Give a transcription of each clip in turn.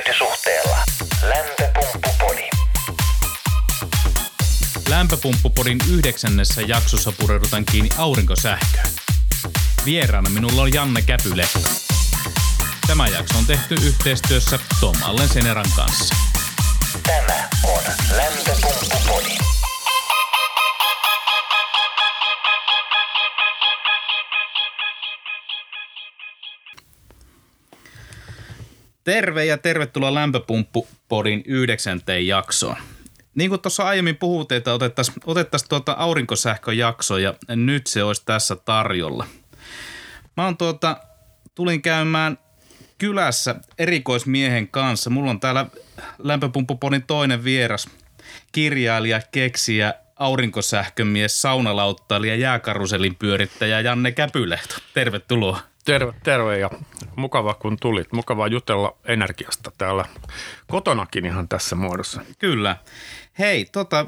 hyötysuhteella. Lämpöpumppupodi. Lämpöpumppupodin yhdeksännessä jaksossa pureudutaan kiinni aurinkosähköön. Vieraana minulla on Janne Käpylehto. Tämä jakso on tehty yhteistyössä Tom Allen Seneran kanssa. Tämä on Lämpöpumppupodi. Terve ja tervetuloa Lämpöpumppupodin yhdeksänteen jaksoon. Niin kuin tuossa aiemmin puhuttiin, että otettaisiin otettais tuota aurinkosähköjakso ja nyt se olisi tässä tarjolla. Mä oon tuota, tulin käymään kylässä erikoismiehen kanssa. Mulla on täällä Lämpöpumppupodin toinen vieras, kirjailija, keksijä, aurinkosähkömies, saunalauttailija, jääkaruselin pyörittäjä Janne Käpylehto. Tervetuloa. Terve, terve ja mukava kun tulit. Mukava jutella energiasta täällä kotonakin ihan tässä muodossa. Kyllä. Hei, tota,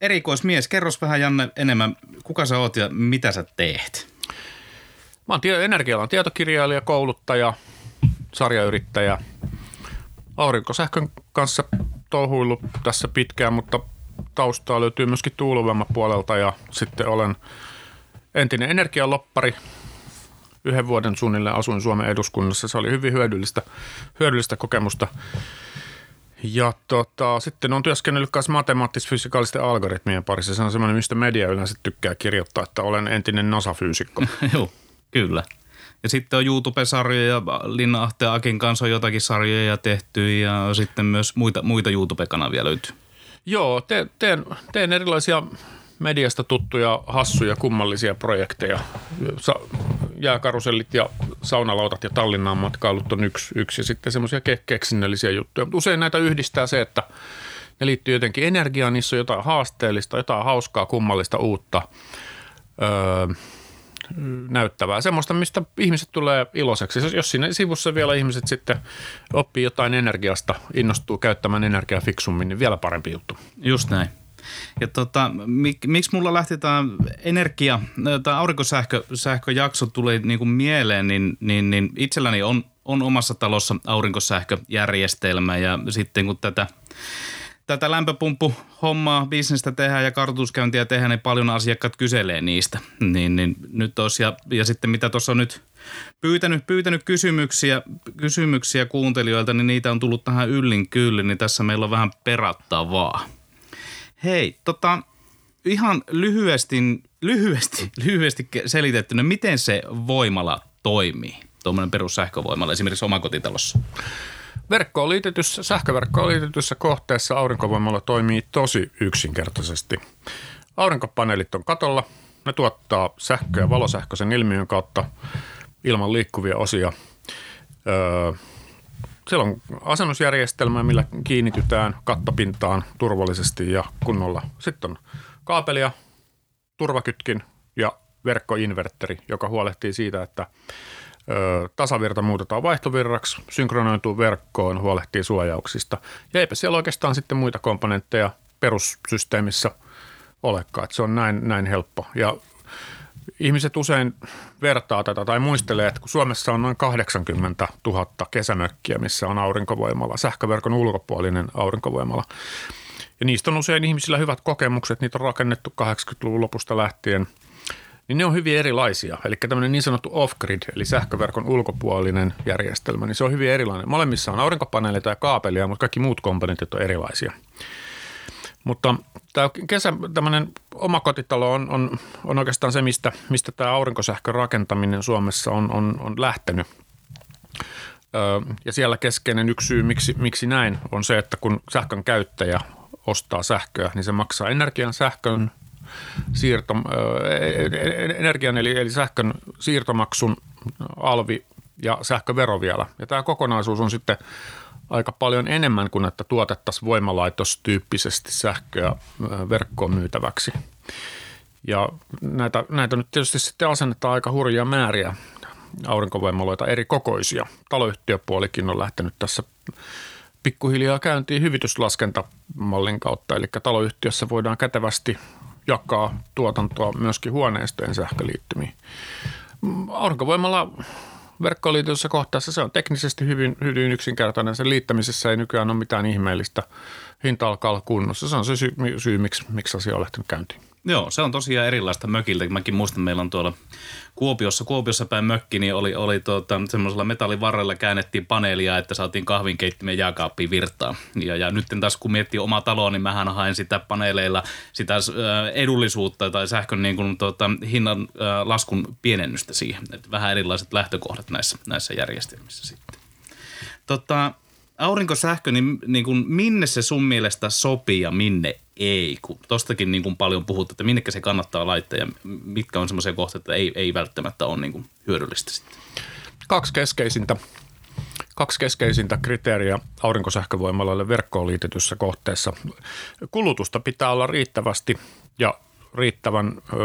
erikoismies, kerros vähän Janne enemmän, kuka sä oot ja mitä sä teet? Mä oon tie- energialan tietokirjailija, kouluttaja, sarjayrittäjä. Aurinkosähkön kanssa touhuillut tässä pitkään, mutta taustaa löytyy myöskin tuulivoimapuolelta ja sitten olen entinen energialoppari. Yhden vuoden suunnilleen asuin Suomen eduskunnassa. Se oli hyvin hyödyllistä, hyödyllistä kokemusta. Ja tota, sitten on työskennellyt myös matemaattis-fysikaalisten algoritmien parissa. Se on semmoinen, mistä media yleensä tykkää kirjoittaa, että olen entinen NASA-fyysikko. Joo, kyllä. Ja sitten on YouTube-sarjoja, Linna Ahteen Akin kanssa on jotakin sarjoja tehty ja sitten myös muita, muita YouTube-kanavia löytyy. Joo, teen, teen, teen erilaisia mediasta tuttuja, hassuja, kummallisia projekteja. Sa- jääkarusellit ja saunalautat ja Tallinnaan matkailut on yksi, yksi ja sitten semmoisia ke- keksinnöllisiä juttuja. Mutta usein näitä yhdistää se, että ne liittyy jotenkin energiaan, niissä on jotain haasteellista, jotain hauskaa, kummallista, uutta, öö, näyttävää. Semmoista, mistä ihmiset tulee iloiseksi. Jos- Jos siinä sivussa vielä ihmiset sitten oppii jotain energiasta, innostuu käyttämään energiaa fiksummin, niin vielä parempi juttu. Just näin. Ja tota, mik, miksi mulla lähti tämä energia, tämä aurinkosähköjakso tuli niinku mieleen, niin, niin, niin itselläni on, on omassa talossa aurinkosähköjärjestelmä ja sitten kun tätä, tätä lämpöpumppu-hommaa, bisnestä tehdään ja kartoituskäyntiä tehdään, niin paljon asiakkaat kyselee niistä. Niin, niin nyt olisi, ja, ja sitten mitä tuossa nyt pyytänyt, pyytänyt kysymyksiä, kysymyksiä kuuntelijoilta, niin niitä on tullut tähän yllin kyllin, niin tässä meillä on vähän perattavaa. Hei, tota, ihan lyhyesti, lyhyesti, lyhyesti selitettynä, miten se voimala toimii? Tuommoinen perussähkövoimala esimerkiksi omakotitalossa. Verkkoon liitetyssä, sähköverkkoon liitetyssä kohteessa aurinkovoimalla toimii tosi yksinkertaisesti. Aurinkopaneelit on katolla. Ne tuottaa sähköä valosähköisen ilmiön kautta ilman liikkuvia osia. Öö, siellä on asennusjärjestelmä, millä kiinnitytään kattopintaan turvallisesti ja kunnolla. Sitten on kaapelia, turvakytkin ja verkkoinverteri, joka huolehtii siitä, että tasavirta muutetaan vaihtovirraksi, synkronoituu verkkoon, huolehtii suojauksista. Ja eipä siellä oikeastaan sitten muita komponentteja perussysteemissä olekaan, että se on näin, näin helppo. Ja ihmiset usein vertaa tätä tai muistelee, että kun Suomessa on noin 80 000 kesämökkiä, missä on aurinkovoimala, sähköverkon ulkopuolinen aurinkovoimala. Ja niistä on usein ihmisillä hyvät kokemukset, niitä on rakennettu 80-luvun lopusta lähtien – niin ne on hyvin erilaisia. Eli tämmöinen niin sanottu off-grid, eli sähköverkon ulkopuolinen järjestelmä, niin se on hyvin erilainen. Molemmissa on aurinkopaneeleita ja kaapelia, mutta kaikki muut komponentit on erilaisia. Mutta tämä kesä, tämmöinen omakotitalo on, on, on oikeastaan se, mistä, mistä tämä aurinkosähkön rakentaminen Suomessa on, on, on lähtenyt. Öö, ja siellä keskeinen yksi syy, miksi, miksi näin, on se, että kun sähkön käyttäjä ostaa sähköä, niin se maksaa energian sähkön siirto, energian eli, eli sähkön siirtomaksun alvi ja sähkövero vielä. Ja tämä kokonaisuus on sitten aika paljon enemmän kuin että tuotettaisiin voimalaitostyyppisesti sähköä verkkoon myytäväksi. Ja näitä, näitä nyt tietysti sitten asennetaan aika hurjia määriä aurinkovoimaloita eri kokoisia. Taloyhtiöpuolikin on lähtenyt tässä pikkuhiljaa käyntiin hyvityslaskentamallin kautta, eli taloyhtiössä voidaan kätevästi jakaa tuotantoa myöskin huoneistojen sähköliittymiin. Aurinkovoimalla verkkoon liitetyssä kohteessa se on teknisesti hyvin, hyvin yksinkertainen. Sen liittämisessä ei nykyään ole mitään ihmeellistä. Hinta alkaa olla kunnossa. Se on se syy, syy miksi, miksi asia on lähtenyt käyntiin. Joo, se on tosiaan erilaista mökiltä. Mäkin muistan, meillä on tuolla Kuopiossa, Kuopiossa päin mökki, niin oli, oli tuota, semmoisella metallivarrella käännettiin paneelia, että saatiin kahvinkeittimen jääkaappiin virtaa. Ja, ja nyt taas kun miettii omaa taloa, niin mähän haen sitä paneeleilla sitä äh, edullisuutta tai sähkön niin kuin, tuota, hinnan äh, laskun pienennystä siihen. Et vähän erilaiset lähtökohdat näissä, näissä järjestelmissä sitten. Tota, aurinkosähkö, niin, niin kuin, minne se sun mielestä sopii ja minne ei? Kun tostakin niin kuin paljon puhuttu, että minnekä se kannattaa laittaa ja mitkä on semmoisia kohteita, että ei, ei välttämättä ole niin kuin hyödyllistä sitten. Kaksi keskeisintä, kaksi keskeisintä kriteeriä aurinkosähkövoimalalle verkkoon liitetyssä kohteessa. Kulutusta pitää olla riittävästi ja riittävän ö,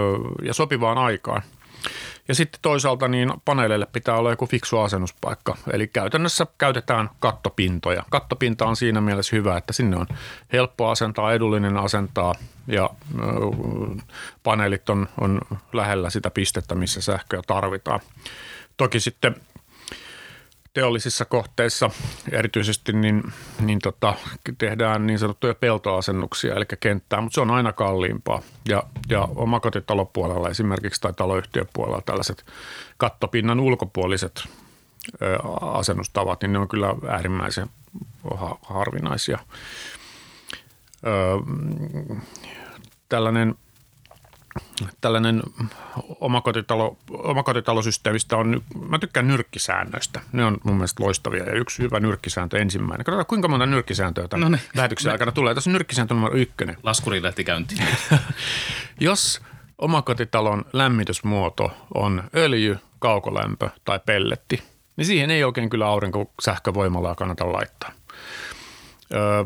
ja sopivaan aikaan – ja sitten toisaalta niin paneeleille pitää olla joku fiksu asennuspaikka. Eli käytännössä käytetään kattopintoja. Kattopinta on siinä mielessä hyvä, että sinne on helppo asentaa, edullinen asentaa ja paneelit on, on lähellä sitä pistettä, missä sähköä tarvitaan. Toki sitten teollisissa kohteissa erityisesti niin, niin tota, tehdään niin sanottuja peltoasennuksia, eli kenttää, mutta se on aina kalliimpaa. Ja, ja omakotitalopuolella esimerkiksi tai taloyhtiöpuolella tällaiset kattopinnan ulkopuoliset ö, asennustavat, niin ne on kyllä äärimmäisen harvinaisia. Ö, tällainen – tällainen omakotitalo, omakotitalosysteemistä on, mä tykkään nyrkkisäännöistä. Ne on mun mielestä loistavia ja yksi hyvä nyrkkisääntö ensimmäinen. Katsotaan kuinka monta nyrkkisääntöä tämän no lähetyksen aikana tulee. Tässä on nyrkkisääntö numero ykkönen. Laskuri lähti käyntiin. Jos omakotitalon lämmitysmuoto on öljy, kaukolämpö tai pelletti, niin siihen ei oikein kyllä aurinkosähkövoimalaa kannata laittaa. Öö,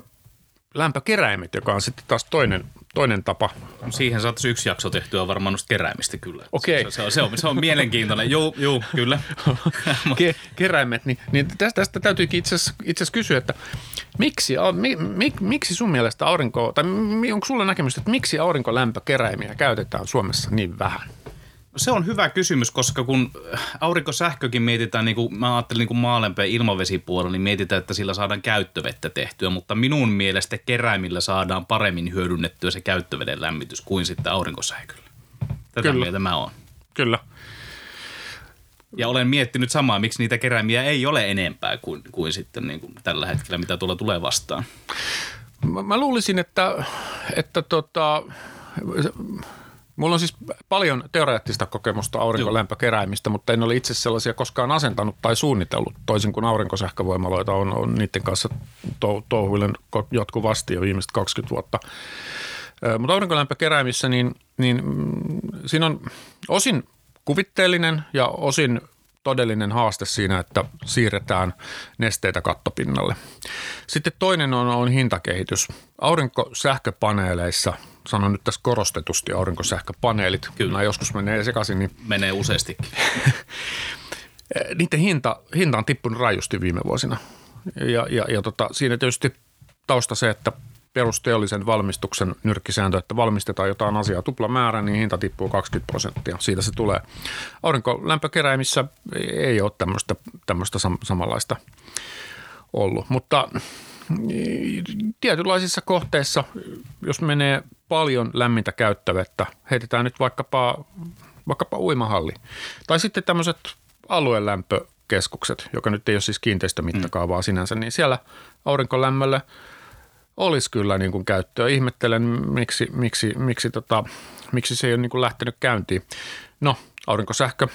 lämpökeräimet, joka on sitten taas toinen toinen tapa. Siihen saataisiin yksi jakso tehtyä varmaan noista keräimistä kyllä. Okei. Se, se, on, se, on, se on mielenkiintoinen. Joo, joo, kyllä. Ke, keräimet, niin, niin tästä, tästä täytyykin itse asiassa kysyä, että miksi, mi, mi, miksi sun mielestä aurinko, tai onko sulla näkemystä, että miksi aurinkolämpökeräimiä käytetään Suomessa niin vähän? Se on hyvä kysymys, koska kun aurinkosähkökin mietitään, niin kuin mä ajattelin niin kuin ilmavesipuolella, niin mietitään, että sillä saadaan käyttövettä tehtyä, mutta minun mielestä keräimillä saadaan paremmin hyödynnettyä se käyttöveden lämmitys kuin sitten aurinkosähköllä. Tätä Kyllä. mieltä mä oon. Kyllä. Ja olen miettinyt samaa, miksi niitä keräimiä ei ole enempää kuin, kuin sitten niin kuin tällä hetkellä, mitä tuolla tulee vastaan. Mä, mä luulisin, että, että tota, Mulla on siis paljon teoreettista kokemusta aurinkolämpökeräimistä, mutta en ole itse sellaisia koskaan asentanut tai suunnitellut, toisin kuin aurinkosähkövoimaloita on, on niiden kanssa touhuillen jatkuvasti jo viimeiset 20 vuotta. Mutta aurinkolämpökeräimissä, niin, niin mm, siinä on osin kuvitteellinen ja osin todellinen haaste siinä, että siirretään nesteitä kattopinnalle. Sitten toinen on, on hintakehitys. Aurinkosähköpaneeleissa, sanon nyt tässä korostetusti aurinkosähköpaneelit, kyllä joskus menee sekaisin. Niin menee useastikin. Niiden hinta, hinta on tippunut rajusti viime vuosina. Ja, ja, ja tota, siinä tietysti tausta se, että perusteollisen valmistuksen nyrkkisääntö, että valmistetaan jotain asiaa tupla määrä, niin hinta tippuu 20 prosenttia. Siitä se tulee. Aurinkolämpökeräimissä ei ole tämmöistä, tämmöistä samanlaista ollut, mutta tietynlaisissa kohteissa, jos menee paljon lämmintä käyttävettä, heitetään nyt vaikkapa, vaikkapa uimahalli. Tai sitten tämmöiset aluelämpökeskukset, joka nyt ei ole siis kiinteistömittakaavaa mm. sinänsä, niin siellä aurinkolämmölle – olisi kyllä niin kuin käyttöä. Ihmettelen, miksi, miksi, miksi, tota, miksi se ei ole niin kuin lähtenyt käyntiin. No, aurinkosähkö.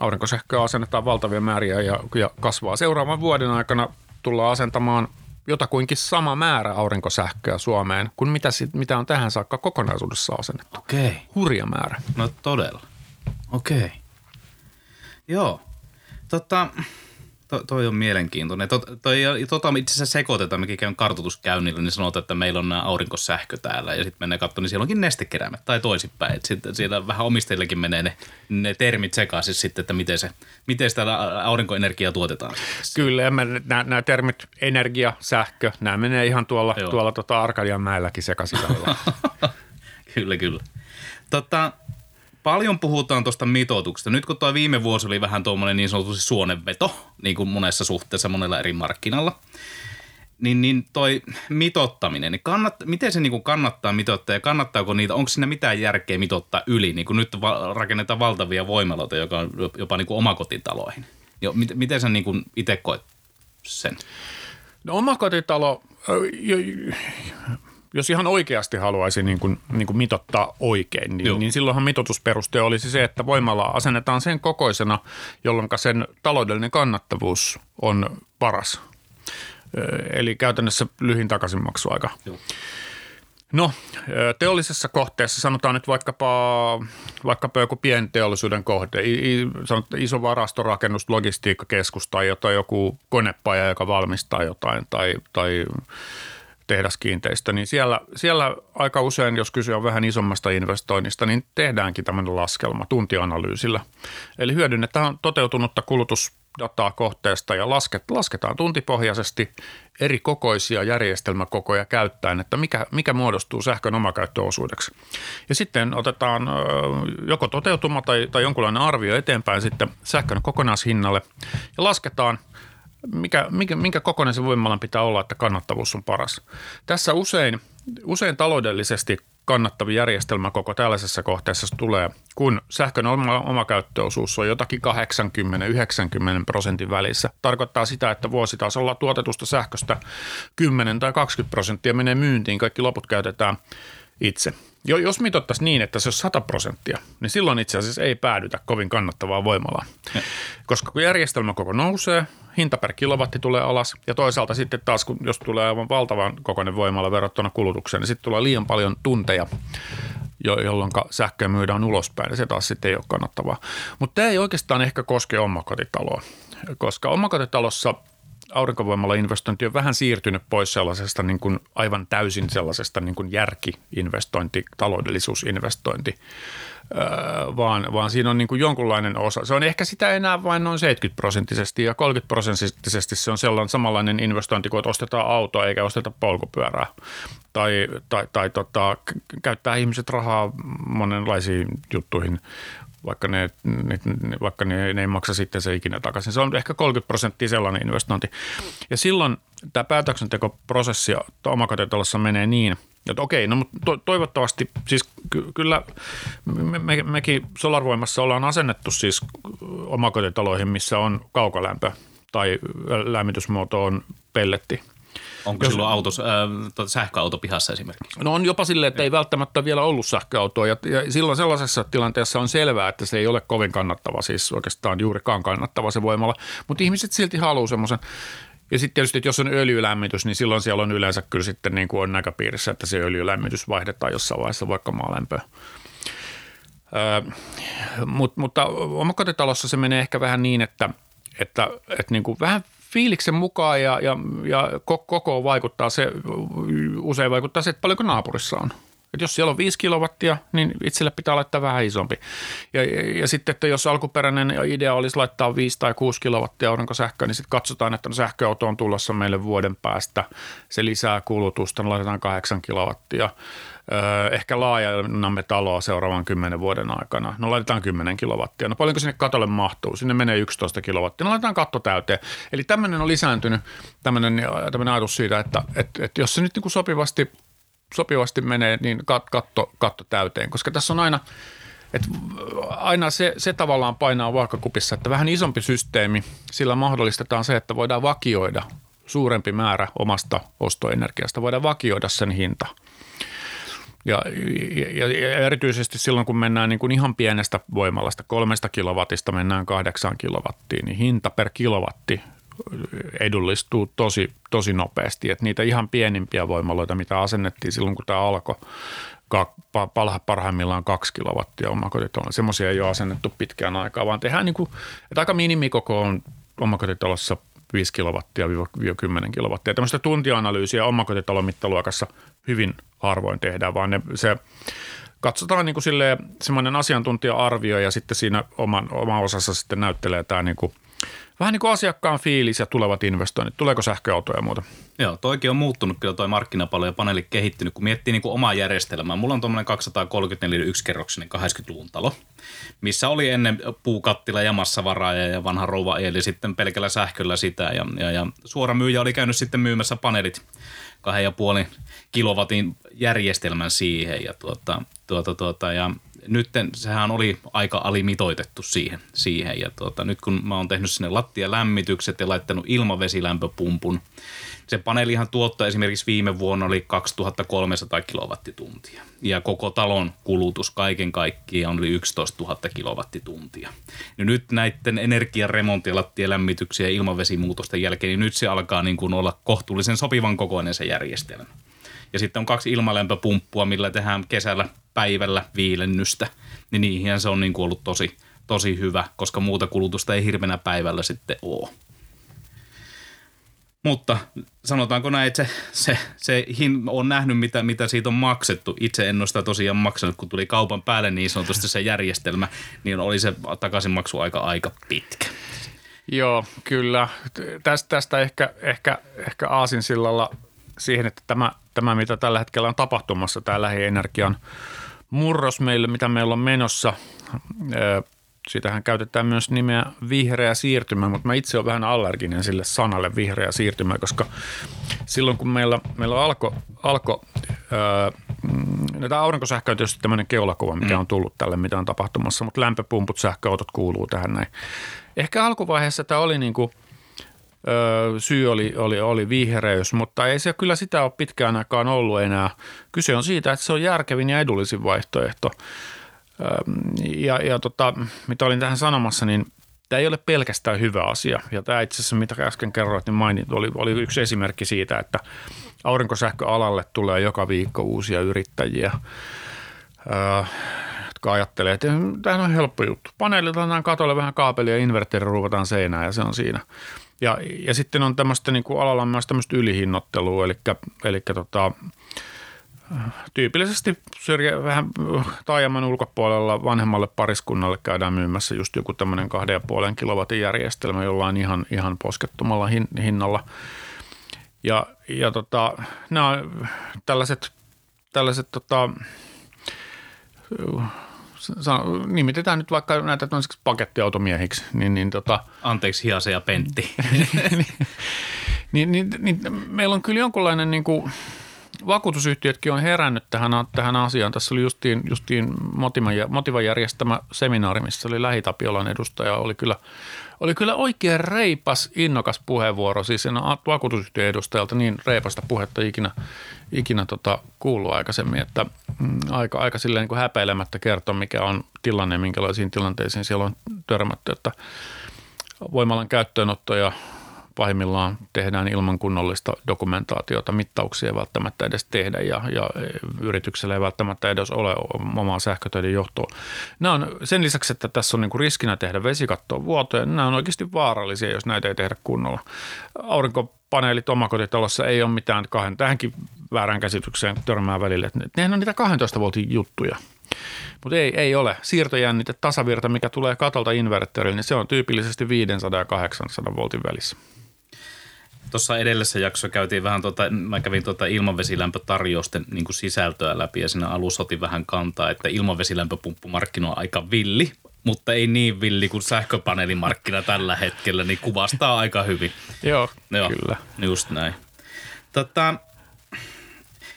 Aurinkosähköä asennetaan valtavia määriä ja, ja kasvaa. Seuraavan vuoden aikana tullaan asentamaan jotakuinkin sama määrä aurinkosähköä Suomeen kuin mitä, mitä on tähän saakka kokonaisuudessa asennettu. Okei. Hurja määrä. No todella. Okei. Joo. Tota, To, toi on mielenkiintoinen. To, toi, tota itse asiassa sekoitetaan, mekin käyn kartoituskäynnillä, niin sanotaan, että meillä on aurinkosähkö täällä ja sitten mennään katsomaan, niin siellä onkin nestekeräimet tai toisinpäin. Sitten siellä vähän omistajillekin menee ne, ne termit sekaisin sitten, että miten, se, miten sitä aurinkoenergiaa tuotetaan. Kyllä, ja nämä termit energia, sähkö, nämä menee ihan tuolla, tuolla tota Arkadian mäelläkin sekaisin kyllä, kyllä. Tota, paljon puhutaan tuosta mitoituksesta. Nyt kun tuo viime vuosi oli vähän tuommoinen niin sanotusti suonenveto, niin kuin monessa suhteessa monella eri markkinalla, niin, niin toi mitottaminen, niin kannat, miten se niin kannattaa mitottaa ja kannattaako niitä, onko siinä mitään järkeä mitottaa yli, niin kuin nyt va- rakennetaan valtavia voimaloita, joka on jopa niin kuin omakotitaloihin. Jo, miten, miten sä niin itse koet sen? No omakotitalo, jos ihan oikeasti haluaisi niin kuin, niin kuin mitottaa oikein, niin, niin silloinhan mitotusperuste olisi se, että voimalla asennetaan sen kokoisena, jolloin sen taloudellinen kannattavuus on paras. Eli käytännössä lyhin takaisinmaksuaika. Joo. No, teollisessa kohteessa sanotaan nyt vaikkapa, vaikkapa joku pienteollisuuden kohde, sanotaan iso varastorakennus, logistiikkakeskus tai jotain, joku konepaja, joka valmistaa jotain tai, tai tehdaskiinteistö, niin siellä, siellä aika usein, jos kysyä vähän isommasta investoinnista, niin tehdäänkin tämmöinen laskelma tuntianalyysillä. Eli hyödynnetään toteutunutta kulutusdataa kohteesta ja lasket, lasketaan tuntipohjaisesti eri kokoisia järjestelmäkokoja käyttäen, että mikä, mikä muodostuu sähkön omakäyttöosuudeksi. Ja sitten otetaan joko toteutuma tai, tai jonkunlainen arvio eteenpäin sitten sähkön kokonaishinnalle ja lasketaan – mikä, mikä, minkä kokoinen se voimalan pitää olla, että kannattavuus on paras. Tässä usein, usein taloudellisesti kannattavi järjestelmä koko tällaisessa kohteessa tulee, kun sähkön oma, oma käyttöosuus on jotakin 80-90 prosentin välissä. Tarkoittaa sitä, että vuositasolla tuotetusta sähköstä 10 tai 20 prosenttia menee myyntiin, kaikki loput käytetään itse. Jo, jos mitottaisiin niin, että se on 100 prosenttia, niin silloin itse asiassa ei päädytä kovin kannattavaa voimalaa. Koska kun järjestelmä koko nousee, hinta per kilowatti tulee alas ja toisaalta sitten taas, kun jos tulee aivan valtavan kokoinen voimalla verrattuna kulutukseen, niin sitten tulee liian paljon tunteja, jolloin sähköä myydään ulospäin ja se taas sitten ei ole kannattavaa. Mutta tämä ei oikeastaan ehkä koske omakotitaloa, koska omakotitalossa – aurinkovoimalla investointi on vähän siirtynyt pois sellaisesta niin kuin aivan täysin sellaisesta niin kuin järki-investointi, taloudellisuusinvestointi, öö, vaan, vaan siinä on niin kuin jonkunlainen osa. Se on ehkä sitä enää vain noin 70 prosenttisesti ja 30 prosenttisesti se on sellainen samanlainen investointi kuin, että ostetaan auto eikä osteta polkupyörää tai, tai, tai tota, käyttää ihmiset rahaa monenlaisiin juttuihin vaikka ne, ne, vaikka ne, ne ei maksa sitten se ikinä takaisin. Se on ehkä 30 prosenttia sellainen investointi. Ja silloin tämä päätöksentekoprosessi omakotitalossa menee niin, että okei, no mutta to, toivottavasti, siis ky, kyllä me, me, mekin Solarvoimassa ollaan asennettu siis omakotitaloihin, missä on kaukolämpö tai lämmitysmuoto on pelletti – Onko Jos, silloin autos, äh, sähköauto pihassa esimerkiksi? No on jopa silleen, että ei välttämättä vielä ollut sähköautoa ja, ja silloin sellaisessa tilanteessa on selvää, että se ei ole kovin kannattava, siis oikeastaan juurikaan kannattava se voimalla, mutta ihmiset silti haluaa semmoisen ja sitten tietysti, että jos on öljylämmitys, niin silloin siellä on yleensä kyllä sitten niin kuin on näköpiirissä, että se öljylämmitys vaihdetaan jossain vaiheessa vaikka maalämpöön. Öö, mut, mutta omakotitalossa se menee ehkä vähän niin, että, että, että niin kuin vähän fiiliksen mukaan ja, ja, ja koko vaikuttaa se, usein vaikuttaa se, että paljonko naapurissa on. Et jos siellä on 5 kilowattia, niin itselle pitää laittaa vähän isompi. Ja, ja, ja sitten, että jos alkuperäinen idea olisi laittaa 5 tai 6 kilowattia aurinkosähköä, niin sitten katsotaan, että no sähköauto on tulossa meille vuoden päästä. Se lisää kulutusta, no laitetaan 8 kilowattia ehkä laajennamme taloa seuraavan kymmenen vuoden aikana. No laitetaan 10 kilowattia. No paljonko sinne katolle mahtuu? Sinne menee 11 kilowattia. No laitetaan katto täyteen. Eli tämmöinen on lisääntynyt, tämmöinen, tämmöinen ajatus siitä, että, että, että jos se nyt niin kuin sopivasti, sopivasti menee, niin katto, katto täyteen. Koska tässä on aina, että aina se, se tavallaan painaa vaakakupissa, että vähän isompi systeemi, sillä mahdollistetaan se, että voidaan vakioida suurempi määrä omasta ostoenergiasta, voidaan vakioida sen hinta – ja, ja, ja erityisesti silloin, kun mennään niin kuin ihan pienestä voimalasta, kolmesta kilowattista mennään kahdeksaan kilowattiin, niin hinta per kilowatti edullistuu tosi, tosi nopeasti. Että niitä ihan pienimpiä voimaloita, mitä asennettiin silloin, kun tämä alkoi, parhaimmillaan kaksi kilowattia omakotitalolla. Semmoisia ei ole asennettu pitkään aikaa, vaan tehdään niin kuin, että aika minimikoko on omakotitalossa 5 kilowattia 10 kilowattia. Tämmöistä tuntianalyysiä omakotitalon mittaluokassa hyvin harvoin tehdään, vaan ne, se katsotaan niin kuin semmoinen asiantuntija-arvio ja sitten siinä oman, oma osassa sitten näyttelee tämä niin kuin vähän niin kuin asiakkaan fiilis ja tulevat investoinnit. Tuleeko sähköautoja ja muuta? Joo, toikin on muuttunut kyllä toi markkinapallo ja paneeli kehittynyt, kun miettii niin kuin omaa järjestelmää. Mulla on tuommoinen 234 yksikerroksinen 80-luvun talo, missä oli ennen puukattila ja massavaraaja ja vanha rouva eli sitten pelkällä sähköllä sitä. Ja, ja, ja suora myyjä oli käynyt sitten myymässä paneelit kahden ja puolin kilowatin järjestelmän siihen ja tuota, tuota, tuota, ja nyt sehän oli aika alimitoitettu siihen. siihen. Ja tuota, nyt kun mä oon tehnyt sinne lattialämmitykset ja laittanut ilmavesilämpöpumpun, se paneelihan tuotto esimerkiksi viime vuonna oli 2300 kilowattituntia. Ja koko talon kulutus kaiken kaikkiaan oli 11 000 kilowattituntia. Ja nyt näiden energiaremontti, lattialämmityksen ja ilmavesimuutosten jälkeen, niin nyt se alkaa niin kuin olla kohtuullisen sopivan kokoinen se järjestelmä. Ja sitten on kaksi ilmalämpöpumppua, millä tehdään kesällä päivällä viilennystä. Niin niihin se on niin kuin ollut tosi, tosi hyvä, koska muuta kulutusta ei hirveänä päivällä sitten ole. Mutta sanotaanko näin, että se, se, se hin, on nähnyt, mitä, mitä siitä on maksettu. Itse en ole sitä tosiaan maksanut, kun tuli kaupan päälle niin sanotusti se järjestelmä, niin oli se takaisinmaksu aika, aika pitkä. Joo, kyllä. Tästä, tästä ehkä, ehkä, ehkä Aasinsillalla siihen, että tämä, tämä, mitä tällä hetkellä on tapahtumassa, tämä lähienergian murros meille, mitä meillä on menossa, Siitähän käytetään myös nimeä vihreä siirtymä, mutta mä itse olen vähän allerginen sille sanalle vihreä siirtymä, koska silloin kun meillä, meillä alkoi alko, öö, no tämä aurinkosähkö on tietysti tämmöinen keulakuva, mikä mm. on tullut tälle, mitä on tapahtumassa, mutta lämpöpumput, sähköautot kuuluu tähän näin. Ehkä alkuvaiheessa tämä oli niin kuin, öö, syy oli, oli, oli vihreys, mutta ei se kyllä sitä ole pitkään aikaan ollut enää. Kyse on siitä, että se on järkevin ja edullisin vaihtoehto – ja, ja tota, mitä olin tähän sanomassa, niin tämä ei ole pelkästään hyvä asia. Ja tämä itse asiassa, mitä äsken kerroit, niin mainit, oli, oli yksi esimerkki siitä, että aurinkosähköalalle tulee joka viikko uusia yrittäjiä, jotka ajattelee, että tämä on helppo juttu. Paneelit katolle vähän kaapelia ja inverteri ruuvataan seinään ja se on siinä. Ja, ja sitten on tämmöistä niin kuin alalla myös tämmöistä ylihinnottelua, eli, eli tota, tyypillisesti syrjä, vähän taajaman ulkopuolella vanhemmalle pariskunnalle käydään myymässä just joku tämmöinen kahden ja puolen kilowatin järjestelmä jollain ihan, ihan poskettomalla hin, hinnalla. Ja, ja tota, nämä on tällaiset, tällaiset tota, nimitetään nyt vaikka näitä pakettiautomiehiksi. Niin, niin tota, Anteeksi Hiase ja Pentti. niin, niin, niin, meillä on kyllä jonkunlainen niin kuin, vakuutusyhtiötkin on herännyt tähän, tähän asiaan. Tässä oli justiin, justiin Motiva järjestämä seminaari, missä oli Lähitapiolan edustaja. Oli kyllä, oli kyllä oikein reipas, innokas puheenvuoro. Siis sen vakuutusyhtiön edustajalta niin reipasta puhetta ikinä, ikinä tota, kuullut aikaisemmin, että aika, aika silleen niin kuin häpeilemättä kertoa, mikä on tilanne, minkälaisiin tilanteisiin siellä on törmätty, että voimalan käyttöönotto ja pahimmillaan tehdään ilman kunnollista dokumentaatiota, mittauksia ei välttämättä edes tehdä ja, ja yrityksellä ei välttämättä edes ole omaa sähkötöiden johtoa. Nämä on sen lisäksi, että tässä on niin kuin riskinä tehdä vesikattoon vuotoja, nämä on oikeasti vaarallisia, jos näitä ei tehdä kunnolla. Aurinkopaneelit omakotitalossa ei ole mitään kahden, tähänkin väärään käsitykseen törmää välillä, että nehän on niitä 12 voltin juttuja. Mutta ei, ei ole. Siirtojännite, tasavirta, mikä tulee katolta inverterille, niin se on tyypillisesti 500 ja 800 voltin välissä. Tuossa edellisessä jaksossa käytiin vähän, tuota, mä kävin tuota ilmavesilämpötarjousten niin kuin sisältöä läpi ja siinä alussa otin vähän kantaa, että ilmavesilämpöpumppumarkkino on aika villi, mutta ei niin villi kuin sähköpaneelimarkkina tällä hetkellä, niin kuvastaa aika hyvin. Joo, Joo kyllä. Just näin. Tota,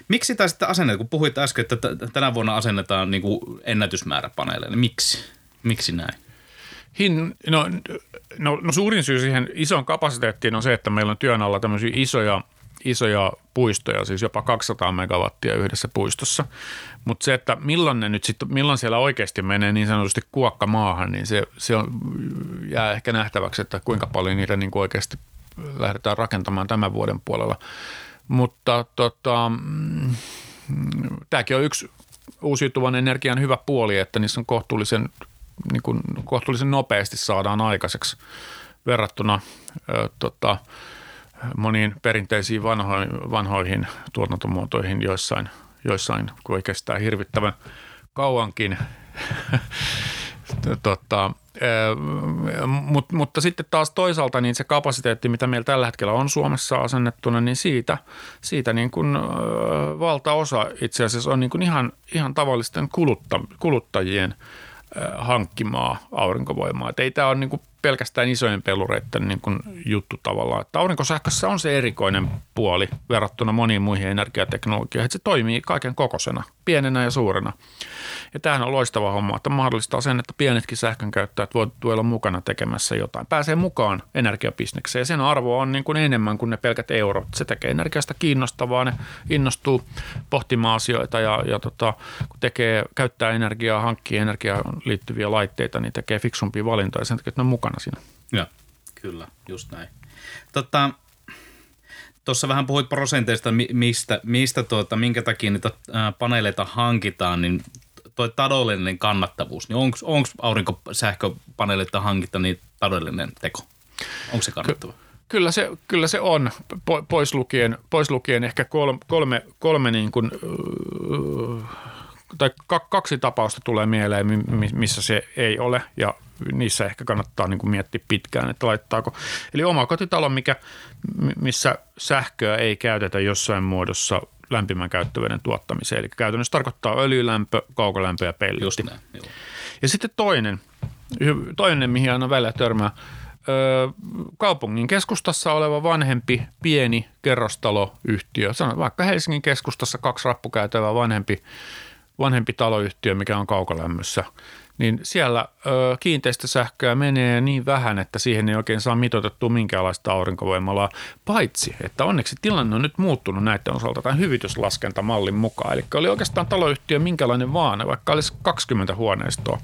miksi sitä sitten asennetaan, kun puhuit äsken, että tänä vuonna asennetaan niin kuin ennätysmäärä paneeleja, niin miksi? Miksi näin? Hin, no, no, no suurin syy siihen isoon kapasiteettiin on se, että meillä on työn alla tämmöisiä isoja, isoja puistoja, siis jopa 200 megawattia yhdessä puistossa. Mutta se, että milloin ne nyt sitten, milloin siellä oikeasti menee niin sanotusti kuokka maahan, niin se, se on, jää ehkä nähtäväksi, että kuinka paljon niitä niin kuin oikeasti lähdetään rakentamaan tämän vuoden puolella. Mutta tota, mm, tämäkin on yksi uusiutuvan energian hyvä puoli, että niissä on kohtuullisen niin kuin kohtuullisen nopeasti saadaan aikaiseksi verrattuna ö, tota, moniin perinteisiin vanhoihin, vanhoihin tuotantomuotoihin joissain, joissain, kun kestää hirvittävän kauankin Tota, mutta, mutta sitten taas toisaalta niin se kapasiteetti, mitä meillä tällä hetkellä on Suomessa asennettuna, niin siitä, siitä niin kuin, valtaosa itse asiassa on niin kuin ihan, ihan tavallisten kulutta, kuluttajien hankkimaa aurinkovoimaa. Et ei tämä ole niin kuin pelkästään isojen pelureiden niin kuin juttu tavallaan. Että aurinkosähkössä on se erikoinen puoli verrattuna moniin muihin energiateknologioihin, että se toimii kaiken kokoisena, pienenä ja suurena. Ja tämähän on loistava homma, että mahdollistaa sen, että pienetkin sähkönkäyttäjät voivat olla mukana tekemässä jotain. Pääsee mukaan energiabisnekseen ja sen arvo on niin kuin enemmän kuin ne pelkät eurot. Se tekee energiasta kiinnostavaa, ne innostuu pohtimaan asioita ja, ja tota, kun tekee, käyttää energiaa, hankkii energiaan liittyviä laitteita, niin tekee fiksumpia valintoja sen takia, että ne on mukana siinä. Joo, kyllä, just näin. Tota, Tuossa vähän puhuit prosenteista, mistä, mistä tuota, minkä takia niitä paneeleita hankitaan, niin toi taloudellinen kannattavuus, niin onko aurinkosähköpaneeleita hankita niin taloudellinen teko? Onko se kannattava? Ky- Kyllä se, kyllä se on, pois lukien, pois lukien ehkä kolme, kolme, kolme niin kuin, tai kaksi tapausta tulee mieleen, missä se ei ole ja niissä ehkä kannattaa niin kuin miettiä pitkään, että laittaako. Eli oma kotitalo, mikä, missä sähköä ei käytetä jossain muodossa lämpimän käyttöveden tuottamiseen. Eli käytännössä tarkoittaa öljylämpö, kaukolämpö ja pelletti. Just näin, joo. Ja sitten toinen, toinen mihin aina välillä törmää, kaupungin keskustassa oleva vanhempi pieni kerrostaloyhtiö, sanon vaikka Helsingin keskustassa kaksi rappukäytävää vanhempi, vanhempi taloyhtiö, mikä on kaukolämmössä – niin siellä ö, kiinteistösähköä menee niin vähän, että siihen ei oikein saa mitoitettua minkäänlaista aurinkovoimalaa, paitsi että onneksi tilanne on nyt muuttunut näiden osalta tämän hyvityslaskentamallin mukaan. Eli oli oikeastaan taloyhtiö minkälainen vaan, vaikka olisi 20 huoneistoa,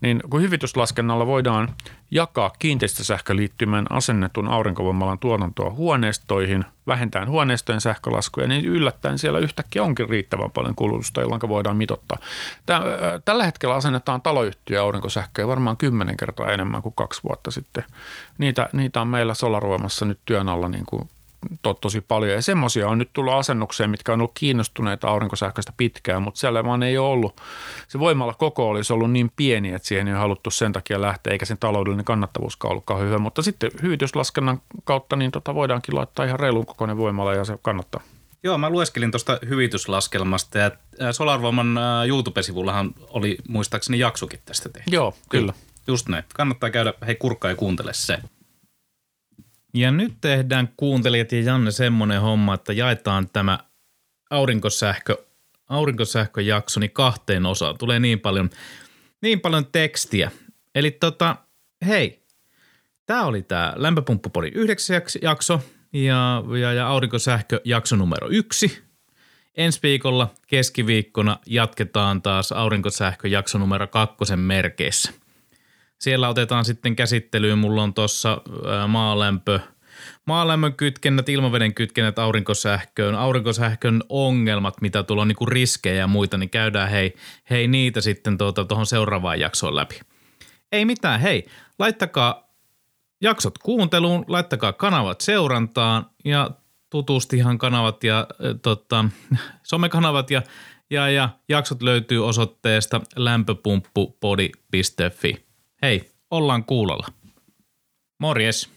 niin kun hyvityslaskennalla voidaan jakaa kiinteistösähköliittymän asennetun aurinkovoimalan tuotantoa huoneistoihin, vähentäen huoneistojen sähkölaskuja, niin yllättäen siellä yhtäkkiä onkin riittävän paljon kulutusta, jolloin voidaan mitottaa. Tällä hetkellä asennetaan taloyhtiö aurinkosähköä varmaan kymmenen kertaa enemmän kuin kaksi vuotta sitten. Niitä, niitä on meillä Solaruomassa nyt työn alla niin kuin to, tosi paljon. Ja semmoisia on nyt tullut asennukseen, mitkä on ollut kiinnostuneita aurinkosähköstä pitkään, mutta siellä vaan ei ole ollut. Se voimalla koko olisi ollut niin pieni, että siihen ei ole haluttu sen takia lähteä, eikä sen taloudellinen kannattavuuskaan ollutkaan hyvä. Mutta sitten hyvityslaskennan kautta niin tota voidaankin laittaa ihan reilun kokoinen voimalla ja se kannattaa. Joo, mä lueskelin tuosta hyvityslaskelmasta ja Solarvoiman YouTube-sivullahan oli muistaakseni jaksokin tästä tehty. Joo, kyllä. Just näin. Kannattaa käydä, hei kurkkaa ja kuuntele se. Ja nyt tehdään kuuntelijat ja Janne semmoinen homma, että jaetaan tämä aurinkosähkö, aurinkosähköjaksoni kahteen osaan. Tulee niin paljon, niin paljon tekstiä. Eli tota, hei, tämä oli tämä Lämpöpumppupodin 9 jakso ja, ja, ja aurinkosähköjakso numero yksi. Ensi viikolla keskiviikkona jatketaan taas aurinkosähköjakso numero kakkosen merkeissä – siellä otetaan sitten käsittelyyn, mulla on tuossa maalämpö, maalämmön kytkennät, ilmaveden kytkennät aurinkosähköön, aurinkosähkön ongelmat, mitä tuolla on niinku riskejä ja muita, niin käydään hei, hei niitä sitten tuota, tuohon seuraavaan jaksoon läpi. Ei mitään, hei, laittakaa jaksot kuunteluun, laittakaa kanavat seurantaan ja tutustihan kanavat ja äh, tota, somekanavat ja, ja, ja jaksot löytyy osoitteesta lämpöpumppupodi.fi. Hei, ollaan kuulolla. Morjes.